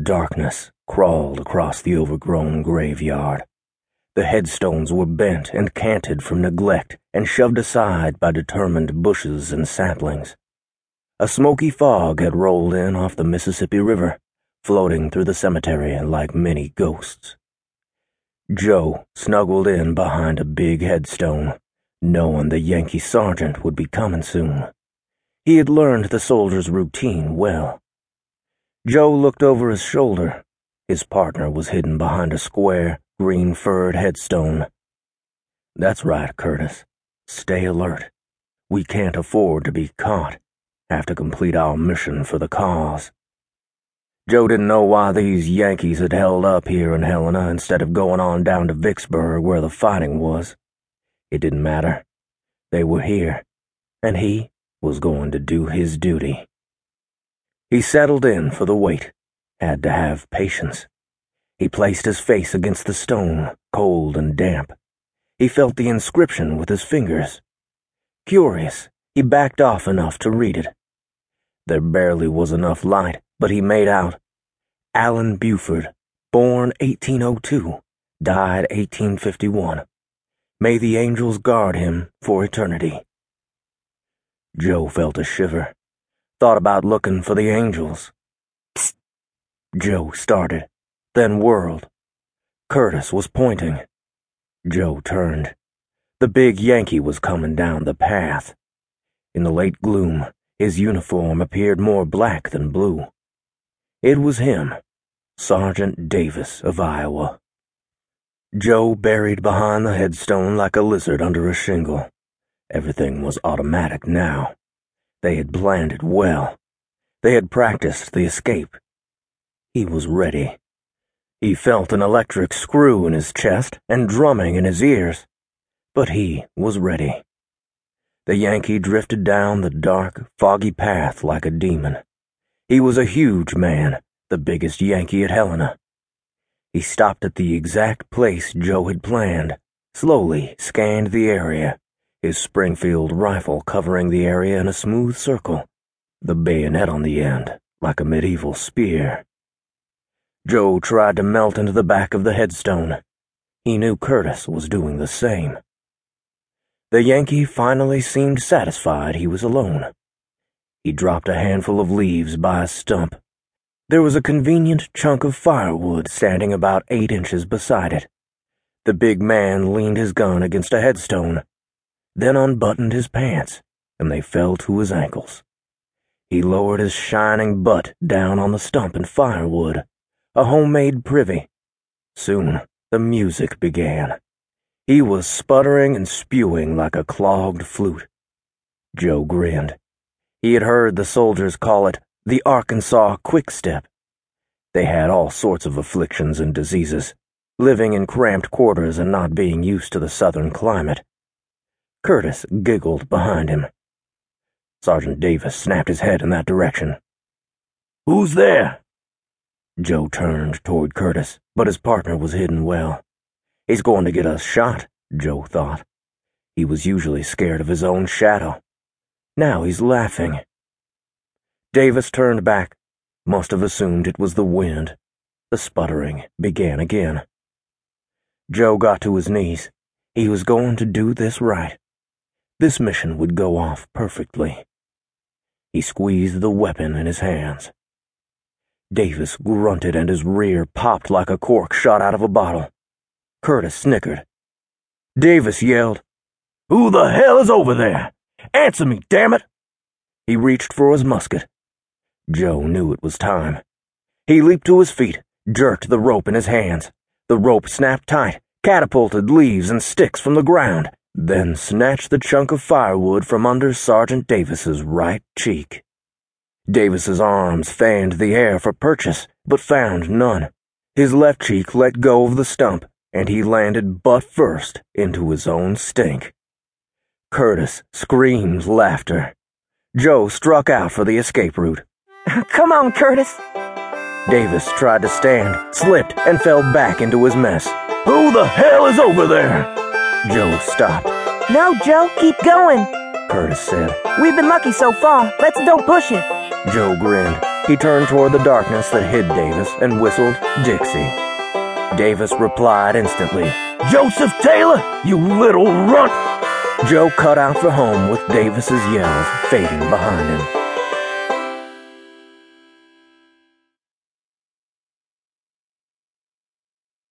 Darkness crawled across the overgrown graveyard. The headstones were bent and canted from neglect and shoved aside by determined bushes and saplings. A smoky fog had rolled in off the Mississippi River, floating through the cemetery like many ghosts. Joe snuggled in behind a big headstone, knowing the Yankee sergeant would be coming soon. He had learned the soldier's routine well. Joe looked over his shoulder. His partner was hidden behind a square, green furred headstone. That's right, Curtis. Stay alert. We can't afford to be caught. Have to complete our mission for the cause. Joe didn't know why these Yankees had held up here in Helena instead of going on down to Vicksburg where the fighting was. It didn't matter. They were here, and he was going to do his duty. He settled in for the wait, had to have patience. He placed his face against the stone, cold and damp. He felt the inscription with his fingers. Curious, he backed off enough to read it. There barely was enough light, but he made out Alan Buford, born 1802, died 1851. May the angels guard him for eternity. Joe felt a shiver. Thought about looking for the angels. Psst. Joe started, then whirled. Curtis was pointing. Joe turned. The big Yankee was coming down the path. In the late gloom, his uniform appeared more black than blue. It was him, Sergeant Davis of Iowa. Joe buried behind the headstone like a lizard under a shingle. Everything was automatic now. They had planned it well. They had practiced the escape. He was ready. He felt an electric screw in his chest and drumming in his ears. But he was ready. The Yankee drifted down the dark, foggy path like a demon. He was a huge man, the biggest Yankee at Helena. He stopped at the exact place Joe had planned, slowly scanned the area his Springfield rifle covering the area in a smooth circle, the bayonet on the end, like a medieval spear. Joe tried to melt into the back of the headstone. He knew Curtis was doing the same. The Yankee finally seemed satisfied he was alone. He dropped a handful of leaves by a stump. There was a convenient chunk of firewood standing about eight inches beside it. The big man leaned his gun against a headstone then unbuttoned his pants, and they fell to his ankles. He lowered his shining butt down on the stump and firewood, a homemade privy. Soon the music began. He was sputtering and spewing like a clogged flute. Joe grinned. He had heard the soldiers call it the Arkansas Quick Step. They had all sorts of afflictions and diseases, living in cramped quarters and not being used to the southern climate. Curtis giggled behind him. Sergeant Davis snapped his head in that direction. Who's there? Joe turned toward Curtis, but his partner was hidden well. He's going to get us shot, Joe thought. He was usually scared of his own shadow. Now he's laughing. Davis turned back, must have assumed it was the wind. The sputtering began again. Joe got to his knees. He was going to do this right. This mission would go off perfectly. He squeezed the weapon in his hands. Davis grunted and his rear popped like a cork shot out of a bottle. Curtis snickered. Davis yelled, Who the hell is over there? Answer me, damn it! He reached for his musket. Joe knew it was time. He leaped to his feet, jerked the rope in his hands. The rope snapped tight, catapulted leaves and sticks from the ground then snatched the chunk of firewood from under Sergeant Davis's right cheek. Davis's arms fanned the air for purchase, but found none. His left cheek let go of the stump, and he landed butt first into his own stink. Curtis screamed laughter. Joe struck out for the escape route. Come on, Curtis. Davis tried to stand, slipped, and fell back into his mess. Who the hell is over there? Joe stopped. No, Joe, keep going. Curtis said. We've been lucky so far. Let's don't push it. Joe grinned. He turned toward the darkness that hid Davis and whistled Dixie. Davis replied instantly, Joseph Taylor, you little runt! Joe cut out for home with Davis's yells fading behind him.